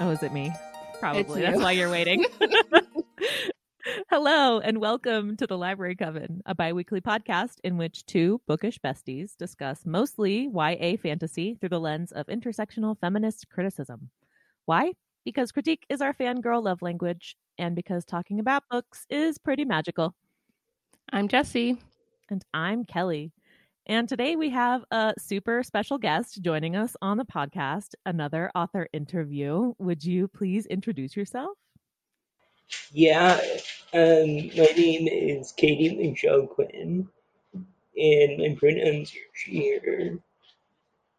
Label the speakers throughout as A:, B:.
A: Oh, is it me? Probably. That's why you're waiting. Hello, and welcome to the Library Coven, a bi weekly podcast in which two bookish besties discuss mostly YA fantasy through the lens of intersectional feminist criticism. Why? Because critique is our fangirl love language, and because talking about books is pretty magical.
B: I'm Jesse.
A: And I'm Kelly. And today we have a super special guest joining us on the podcast, another author interview. Would you please introduce yourself?
C: Yeah, um, my name is Katy Michelle Quinn, and my pronouns are she, her.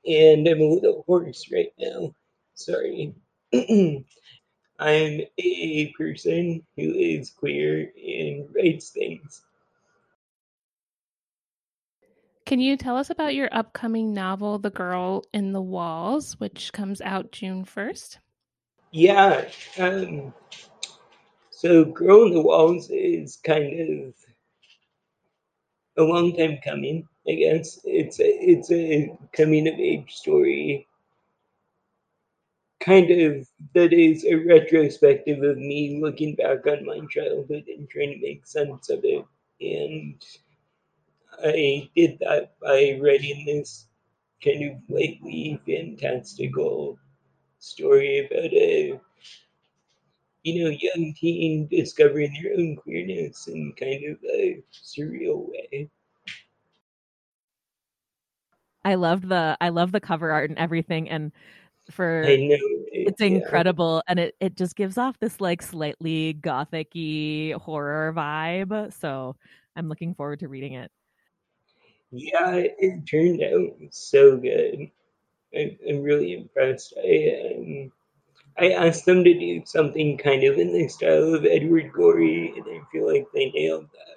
C: And I'm a little hoarse right now. Sorry. I'm a person who is queer and writes things.
B: Can you tell us about your upcoming novel, The Girl in the Walls, which comes out June 1st?
C: Yeah. Um, so, Girl in the Walls is kind of a long time coming, I guess. It's a, it's a coming of age story, kind of that is a retrospective of me looking back on my childhood and trying to make sense of it. And I did that by writing this kind of lightly fantastical story about a you know young teen discovering their own queerness in kind of a surreal way.
A: I loved the I love the cover art and everything and for
C: know
A: it, it's incredible yeah. and it, it just gives off this like slightly gothicy horror vibe. So I'm looking forward to reading it.
C: Yeah, it turned out so good. I, am really impressed. I um, I asked them to do something kind of in the style of Edward Gorey, and I feel like they nailed
A: that.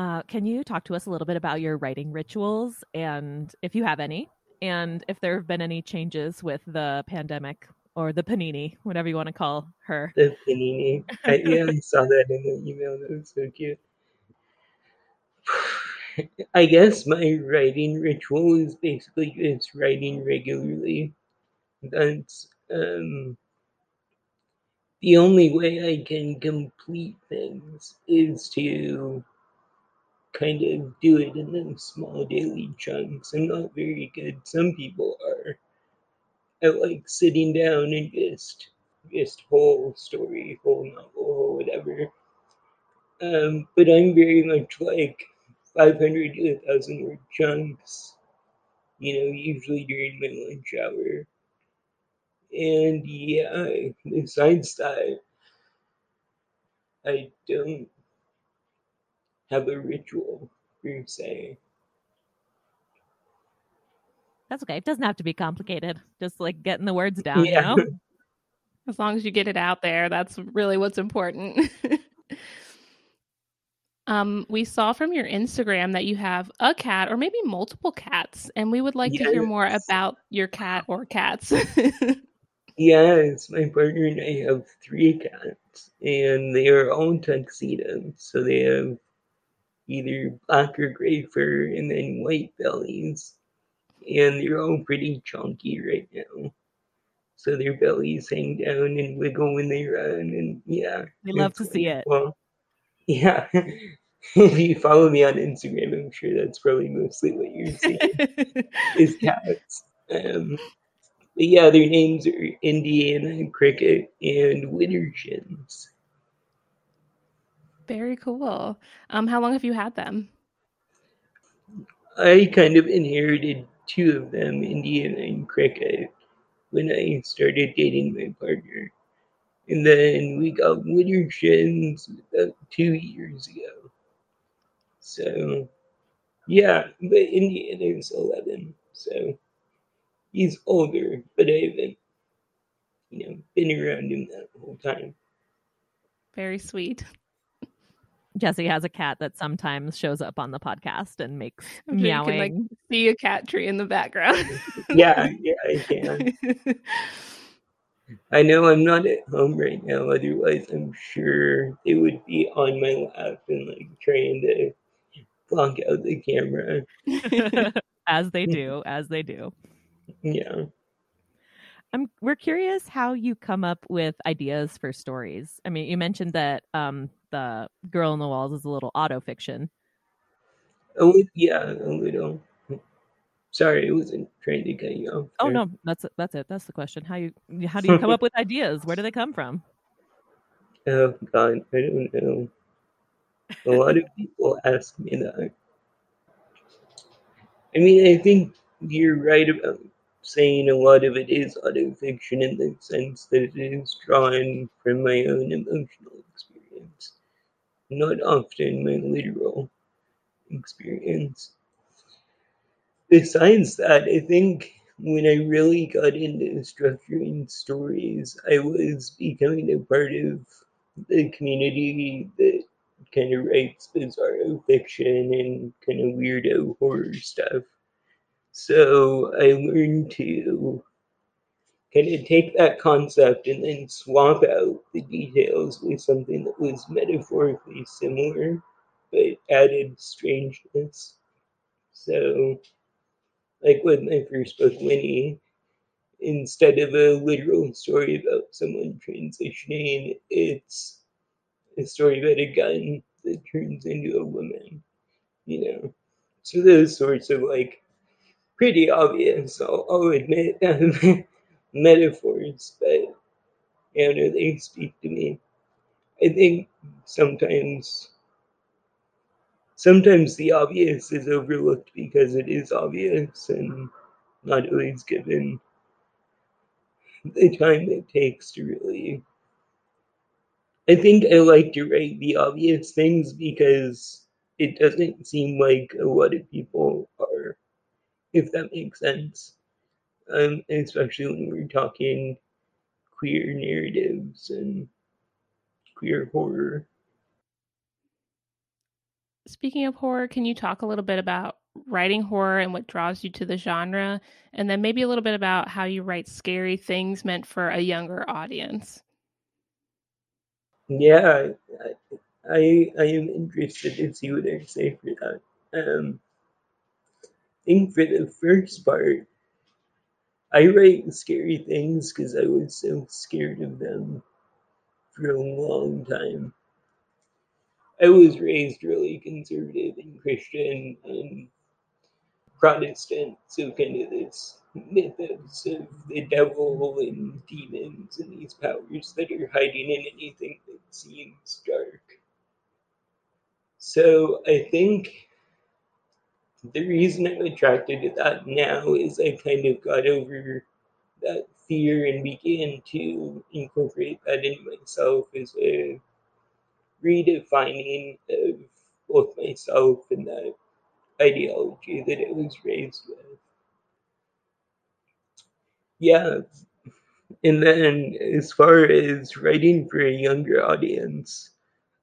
A: Uh, can you talk to us a little bit about your writing rituals, and if you have any, and if there have been any changes with the pandemic or the panini, whatever you want to call her?
C: The panini. I, yeah, I saw that in the email. That was so cute. I guess my writing ritual is basically just writing regularly. That's um, the only way I can complete things is to kind of do it in them small daily chunks. I'm not very good. Some people are. I like sitting down and just just whole story, whole novel, whatever. Um, but I'm very much like 500 to 1,000 word chunks, you know, usually during my lunch hour. And yeah, besides that, I don't have a ritual per se.
A: That's okay. It doesn't have to be complicated. Just like getting the words down,
C: yeah.
A: you know?
B: As long as you get it out there, that's really what's important. Um, we saw from your Instagram that you have a cat or maybe multiple cats, and we would like yes. to hear more about your cat or cats.
C: yes, my partner and I have three cats, and they are all tuxedos. So they have either black or gray fur and then white bellies. And they're all pretty chunky right now. So their bellies hang down and wiggle when they run, and yeah.
A: We love to see it.
C: Well, yeah. if you follow me on Instagram, I'm sure that's probably mostly what you're seeing is cats. Um, but yeah, their names are Indiana Cricket and Wintershins.
B: Very cool. Um, how long have you had them?
C: I kind of inherited two of them, Indiana and Cricket, when I started dating my partner. And then we got Wintershins about two years ago. So, yeah, but Indiana is 11. So, he's older, but I haven't, you know, been around him that whole time.
B: Very sweet.
A: Jesse has a cat that sometimes shows up on the podcast and makes I'm meowing.
B: You can, like, see a cat tree in the background.
C: yeah, yeah, I can. I know I'm not at home right now. Otherwise, I'm sure they would be on my lap and like trying to block out the camera.
A: as they do, as they do.
C: Yeah.
A: I'm we're curious how you come up with ideas for stories. I mean, you mentioned that um, the girl in the walls is a little auto fiction.
C: Oh yeah, a little. Sorry, it wasn't trying to cut you off.
A: Oh no, that's that's it. That's the question. How you how do you come up with ideas? Where do they come from?
C: Oh God, I don't know. A lot of people ask me that. I mean, I think you're right about saying a lot of it is autofiction in the sense that it is drawn from my own emotional experience, not often my literal experience. Besides that, I think when I really got into structuring stories, I was becoming a part of the community that kind of writes bizarro fiction and kind of weirdo horror stuff. So I learned to kind of take that concept and then swap out the details with something that was metaphorically similar but added strangeness. So, like with my first book, Winnie, instead of a literal story about someone transitioning, it's a story about a gun that turns into a woman, you know. So those sorts of like pretty obvious, I'll, I'll admit, um, metaphors, but you know, they speak to me. I think sometimes sometimes the obvious is overlooked because it is obvious and not always given the time it takes to really I think I like to write the obvious things because it doesn't seem like a lot of people are if that makes sense. Um, especially when we're talking queer narratives and queer horror.
B: Speaking of horror, can you talk a little bit about writing horror and what draws you to the genre? And then maybe a little bit about how you write scary things meant for a younger audience.
C: Yeah, I, I am interested to see what I say for that. Um, think for the first part, I write scary things because I was so scared of them for a long time. I was raised really conservative and Christian and Protestant, so kind of this mythos of the devil and demons and these powers that are hiding in anything that seems dark. So I think the reason I'm attracted to that now is I kind of got over that fear and began to incorporate that in myself as a redefining uh, of both myself and the ideology that I was raised with. Yeah. And then as far as writing for a younger audience,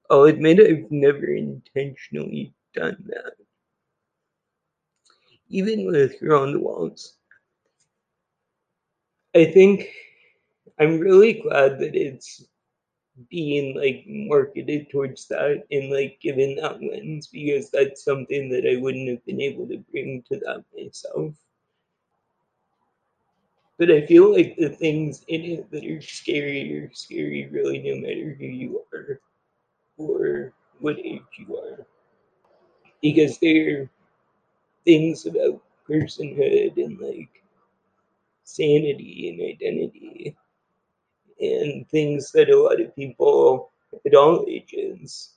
C: I'll admit I've never intentionally done that even with Girl on the Walls. I think I'm really glad that it's being like marketed towards that and like given that lens because that's something that I wouldn't have been able to bring to that myself. But I feel like the things in it that are scary are scary really no matter who you are or what age you are. Because they're things about personhood and like sanity and identity and things that a lot of people at all ages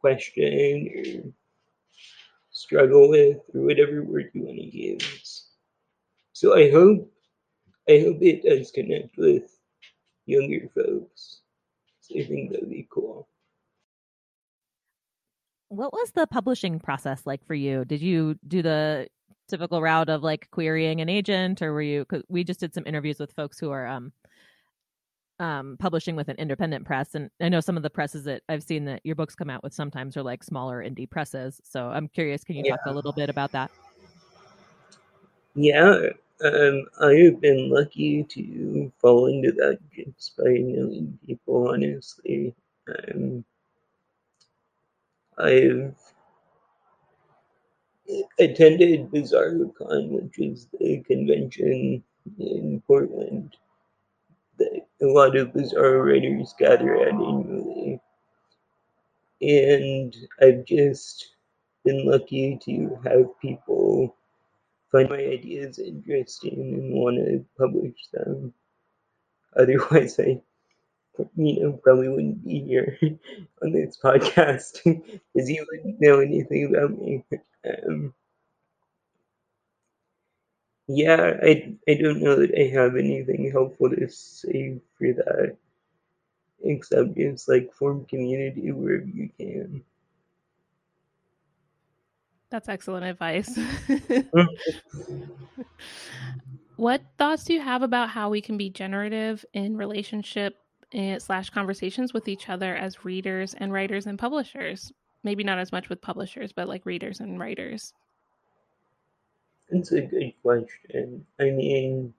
C: question or struggle with or whatever word you want to use. So I hope I hope it does connect with younger folks. So I think that'd be cool
A: what was the publishing process like for you? Did you do the typical route of like querying an agent, or were you? Cause we just did some interviews with folks who are um, um, publishing with an independent press, and I know some of the presses that I've seen that your books come out with sometimes are like smaller indie presses. So I'm curious, can you yeah. talk a little bit about that?
C: Yeah, um, I have been lucky to fall into that just by knowing people. Honestly, um, I've attended BizarroCon, which is the convention in Portland that a lot of bizarre writers gather at annually. And I've just been lucky to have people find my ideas interesting and want to publish them. Otherwise, I, you know, probably wouldn't be here on this podcast because you wouldn't know anything about me. Um, yeah, I I don't know that I have anything helpful to say for that, except just like form community wherever you can.
B: That's excellent advice. what thoughts do you have about how we can be generative in relationship and, eh, slash conversations with each other as readers and writers and publishers? Maybe not as much with publishers, but like readers and writers.
C: That's a good question. I mean,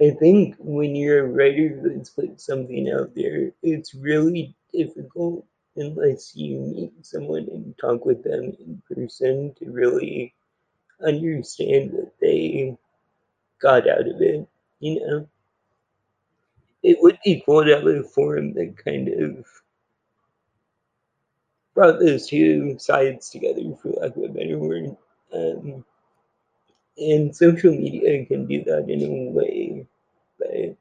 C: I think when you're a writer that's put something out there, it's really difficult unless you meet someone and talk with them in person to really understand what they got out of it, you know? It would be cool to have a forum that kind of brought those two sides together, for lack of a better word. And social media can do that in a way, but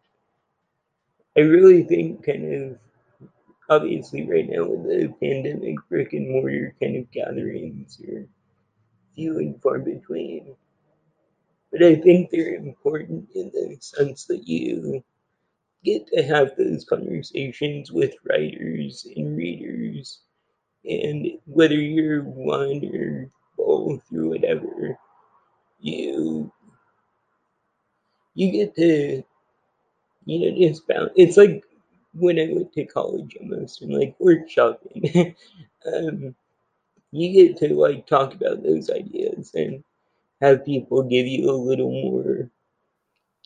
C: I really think kind of obviously right now with the pandemic, brick and mortar kind of gatherings are few and far between. But I think they're important in the sense that you get to have those conversations with writers and readers, and whether you're one or or whatever, you you get to you know just bounce. It's like when I went to college almost and like workshopping, um, you get to like talk about those ideas and have people give you a little more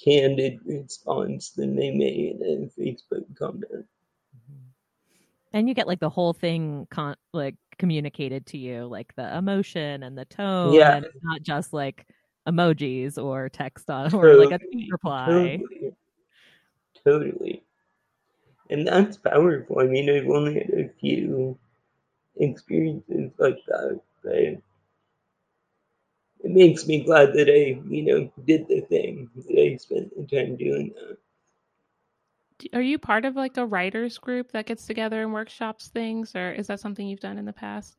C: candid response than they may in a Facebook comment. Mm-hmm.
A: And you get like the whole thing con- like communicated to you, like the emotion and the tone.
C: Yeah.
A: And it's not just like emojis or text on or like a reply.
C: Totally. totally and that's powerful. I mean, I've only had a few experiences like that, but it makes me glad that I, you know, did the thing, that I spent the time doing that.
B: Are you part of like a writers group that gets together and workshops things, or is that something you've done in the past?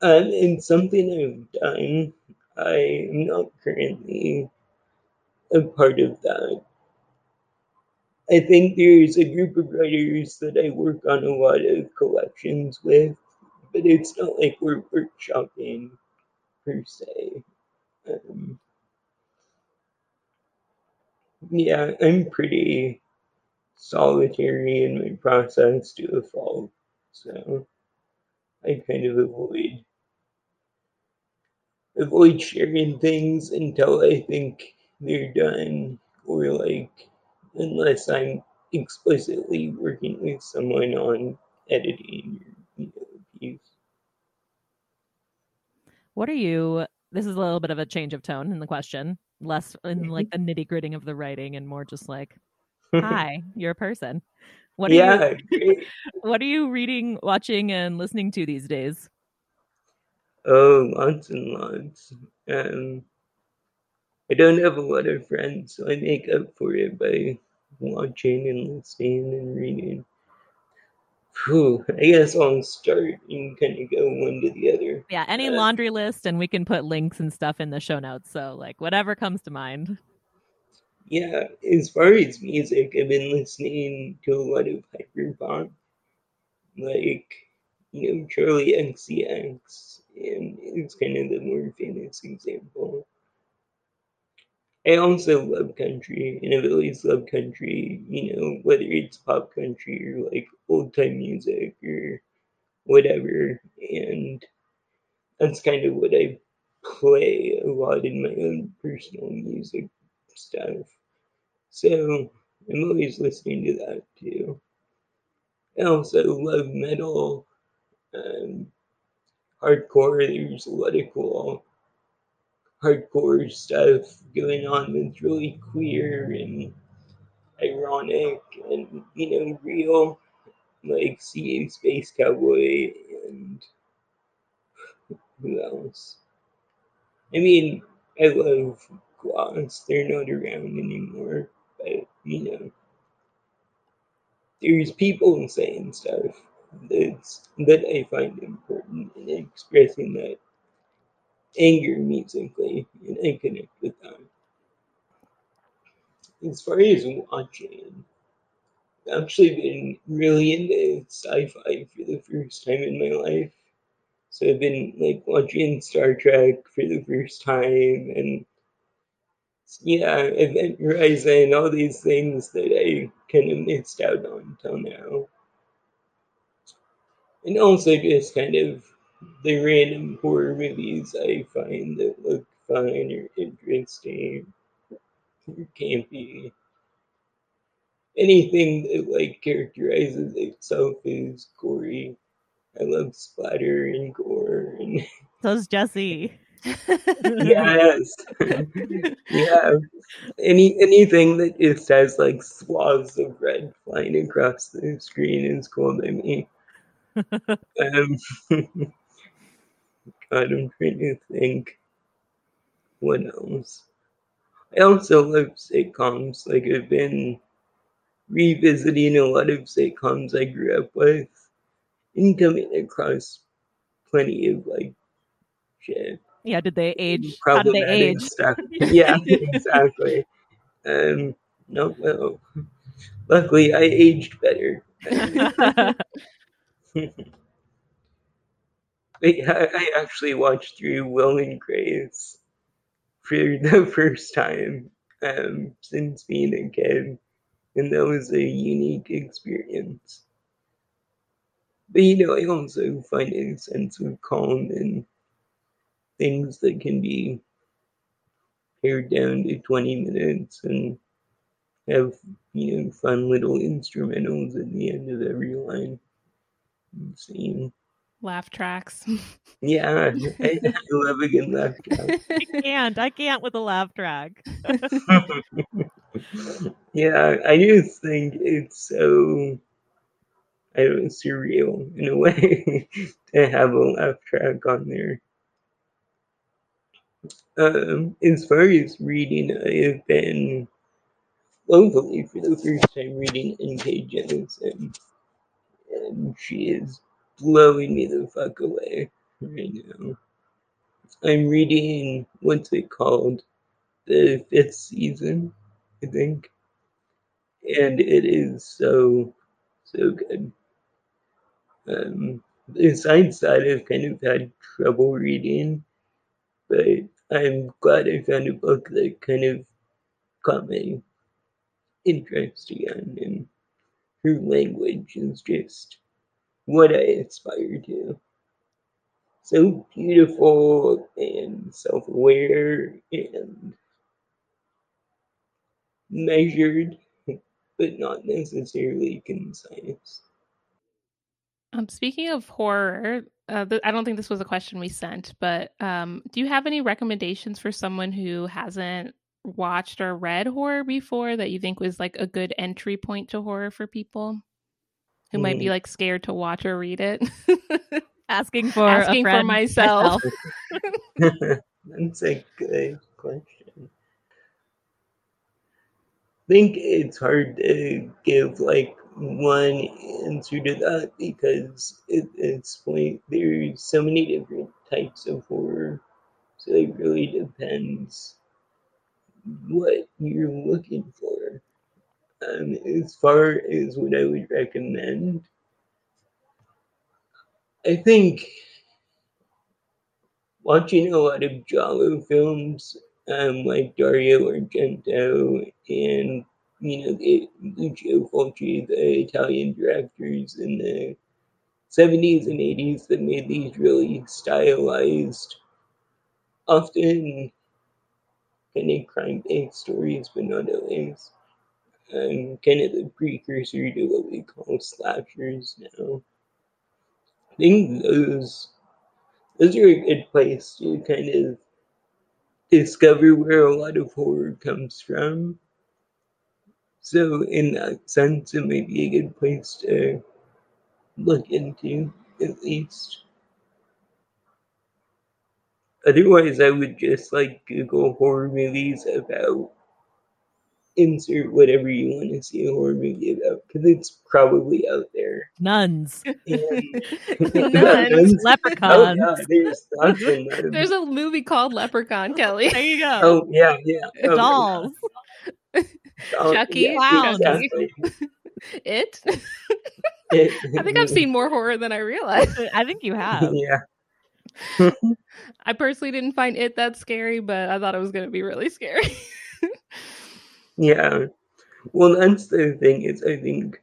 C: Um, it's something I've done. I am not currently a part of that. I think there's a group of writers that I work on a lot of collections with, but it's not like we're workshopping per se. Um, yeah, I'm pretty solitary in my process to a fault, so I kind of avoid avoid sharing things until I think they're done or like unless I'm explicitly working with someone on editing you know, piece.
A: What are you? This is a little bit of a change of tone in the question, less in
C: Mm-hmm.
A: like the nitty gritty of the writing, and more just like, "Hi, you're a person." What are
C: yeah,
A: you? What are you reading, watching, and listening to these days?
C: Oh, lots and lots. Um, I don't have a lot of friends, so I make up for it by watching and listening and reading. Whew, I guess I'll start and kind of go one to the other.
A: Yeah, any
C: Uh,
A: laundry list, and we can put links and stuff in the show notes. So like whatever comes to mind.
C: Yeah, as far as music, I've been listening to a lot of hyperpop, like you know Charli XCX, and it's kind of the more famous example. I also love country, and I've always loved country. You know, whether it's pop country or like old time music or whatever, and that's kind of what I play a lot in my own personal music stuff. So I'm always listening to that too. I also love metal, um, hardcore. There's a lot of cool hardcore stuff going on that's really queer and ironic and you know real, like CA Space Cowboy and who else? I mean, I love Gloss. They're not around anymore, you know, there's people saying stuff that's that I find important and expressing that anger musically, and I connect with them. As far as watching, I've actually been really into sci-fi for the first time in my life. So I've been like watching Star Trek for the first time and yeah, Event Horizon, all these things that I kind of missed out on till now. And also just kind of the random horror movies I find that look fun or interesting or campy. Anything that like characterizes itself as gory. I love splatter and gore and
A: So's Jesse.
C: yes. yeah. Any anything that just has like swaths of red flying across the screen is cool by me. um, God, I'm trying to think what else. I also love sitcoms. Like I've been revisiting a lot of sitcoms I grew up with and coming across plenty of like shit.
A: Yeah, did they age? How did they age?
C: Stuff. Yeah, exactly. Um, no, well, luckily I aged better. I, I actually watched through Will and Grace for the first time um, since being a kid, and that was a unique experience. But you know, I also find a sense of calm in things that can be pared down to 20 minutes and have, you know, fun little instrumentals at the end of every line scene.
B: Laugh tracks.
C: Yeah, I, I love a good laugh track.
A: I can't. I can't with a laugh track.
C: yeah, I just think it's so I don't know, surreal in a way to have a laugh track on there. Um, as far as reading, I have been locally for the first time reading N.K. Jemisin, and she is blowing me the fuck away right now. I'm reading what's it called? The fifth season, I think. And it is so so good. Um besides that I've kind of had trouble reading, but I'm glad I found a book that kind of caught my interest again and her language is just what I aspire to. So beautiful and self aware and measured, but not necessarily concise.
B: Um, speaking of horror, uh, I don't think this was a question we sent, but um, do you have any recommendations for someone who hasn't watched or read horror before that you think was like a good entry point to horror for people? who mm. might be mm. like scared to watch or read it.
A: Asking for
B: asking
A: for
B: myself.
C: That's a good question. I think it's hard to give like one answer to that because at this point there's so many different types of horror. So it really depends what you're looking for. Um, as far as what I would recommend, I think watching a lot of Giallo films, um, like Dario Argento and you know the Lucio Fulci, the Italian directors in the 70s and 80s that made these really stylized, often kind of crime-based stories, but not always um, kind of the precursor to what we call slashers now. I think those those are a good place to kind of discover where a lot of horror comes from. So, in that sense, it might be a good place to look into, at least. Otherwise, I would just like Google horror movies about insert whatever you want to see a horror movie about because it's probably out there.
A: Nuns.
C: And-
B: Nuns.
A: Leprechauns.
C: Oh, yeah, there's lots of them.
B: There's a movie called Leprechaun, Kelly.
A: There you go.
C: Oh yeah, yeah. Oh,
A: Dolls.
C: oh, Oh,
B: Chucky,
C: yeah,
A: Clowns.
C: exactly.
B: It. I think I've seen more horror than I realized.
A: I think you have.
C: Yeah.
B: I personally didn't find it that scary, but I thought it was going to be really scary.
C: Yeah. Well, that's the thing is I think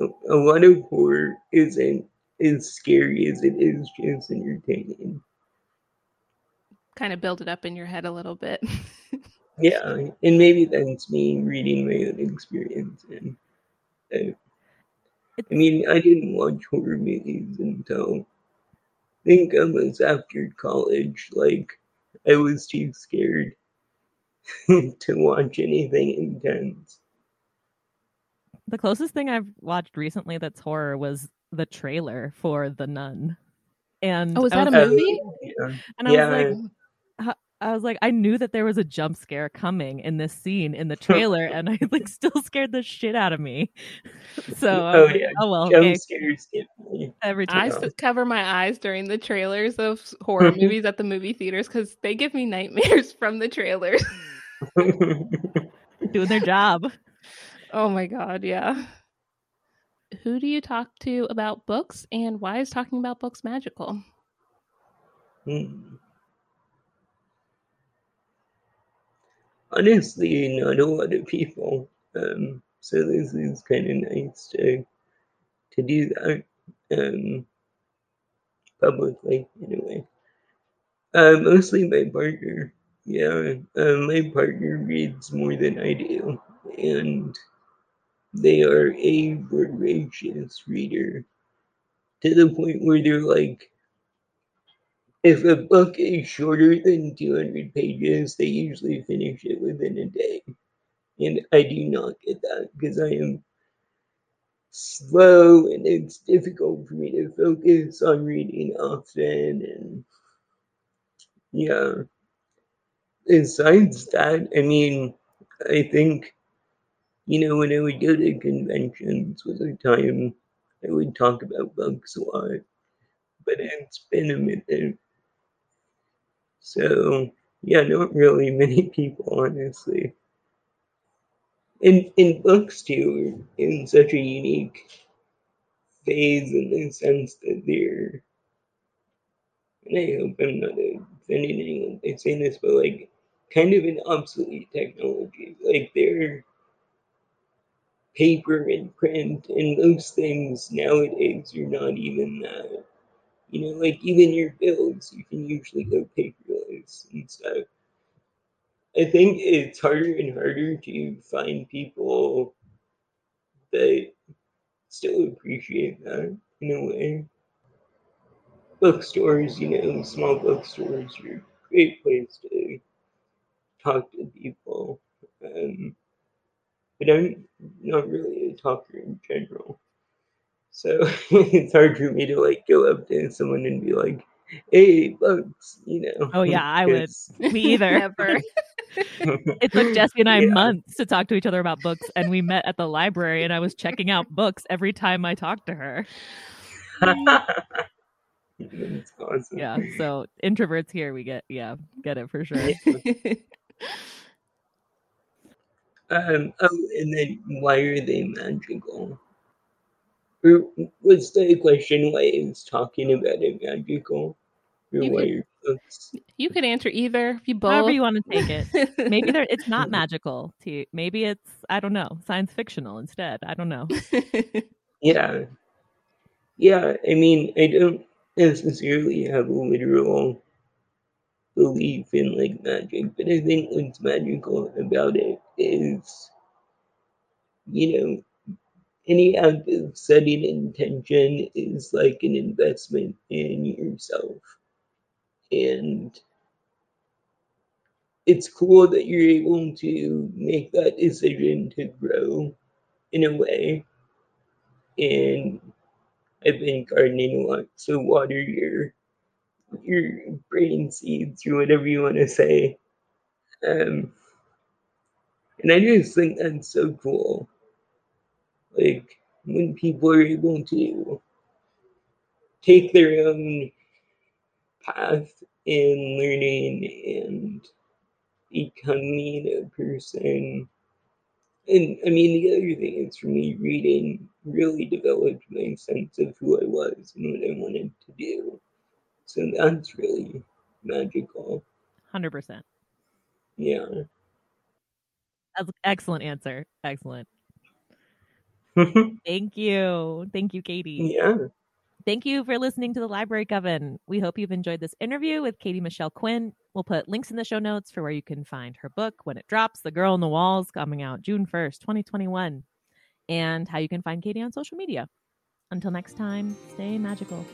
C: a, a lot of horror isn't as scary as it is just entertaining.
B: kind of build it up in your head a little bit.
C: Yeah, and maybe that's me reading my own experience. And uh, I mean, I didn't watch horror movies until I think i was after college. Like, I was too scared to watch anything intense.
A: The closest thing I've watched recently that's horror was the trailer for The Nun. And
B: Oh, is
A: I
B: that a
A: was-
C: Uh,
B: movie?
C: yeah.
A: And I
C: Yeah.
A: was like, I was like, I knew that there was a jump scare coming in this scene in the trailer, and I like still scared the shit out of me. So I
C: Oh,
A: was like,
C: yeah.
A: oh well,
C: Jump
A: okay,
C: scares get me.
A: every
B: I
A: time.
B: s- cover my eyes during the trailers of horror movies at the movie theaters because they give me nightmares from the trailers.
A: doing their job.
B: oh my god, yeah. Who do you talk to about books, and why is talking about books magical?
C: Hmm. Honestly, not a lot of people. Um, so this is kind of nice to to do that um, publicly anyway. Uh, mostly my partner. Yeah, uh, my partner reads more than I do, and they are a voracious reader to the point where they're like, if a book is shorter than 200 pages, they usually finish it within a day. And I do not get that because I am slow and it's difficult for me to focus on reading often. And yeah, besides that, I mean, I think, you know, when I would go to conventions was a time I would talk about books a lot, but it's been a minute. So yeah, not really many people, honestly. In in books too, are in such a unique phase in the sense that they're, and I hope I'm not offending anyone by saying this, but like kind of an obsolete technology. Like they're paper and print, and most things nowadays are not even that. You know, like even your bills, you can usually go paperless and stuff. I think it's harder and harder to find people that still appreciate that in a way. Bookstores, you know, small bookstores are a great place to talk to people. Um, but I'm not really a talker in general. So it's hard for me to like go up to someone and be like, hey, bugs, you know.
A: Oh, yeah, I would.
C: 'cause-
A: Me either.
B: Never.
A: It took Jesse and I
C: Yeah.
A: months to talk to each other about books, and we met at the library, and I was checking out books every time I talked to her.
C: That's awesome.
A: Yeah, so introverts here, we get yeah, get it for sure.
C: Um, oh, and then why are they magical? Or was the question why is talking about it magical?
B: You could- you could answer either. If you both.
A: However you want to take it. Maybe there, it's not magical. To maybe it's I don't know, science fictional instead. I don't know.
C: Yeah. Yeah, I mean, I don't necessarily have a literal belief in like magic, but I think what's magical about it is, you know, any act of setting intention is like an investment in yourself. And it's cool that you're able to make that decision to grow in a way. And I've been gardening lot, so water your your brain seeds or whatever you want to say. Um, and I just think that's so cool. Like when people are able to take their own path in learning and becoming a person. And I mean, the other thing is for me, reading really developed my sense of who I was and what I wanted to do. So that's really magical.
A: 100%.
C: Yeah.
A: That's excellent answer. Excellent. Thank you. Thank you, Katy.
C: Yeah.
A: Thank you for listening to the Library Coven. We hope you've enjoyed this interview with Katy Michelle Quinn. We'll put links in the show notes for where you can find her book when it drops, The Girl in the Walls, coming out June 1st, 2021, and how you can find Katy on social media. Until next time, stay magical.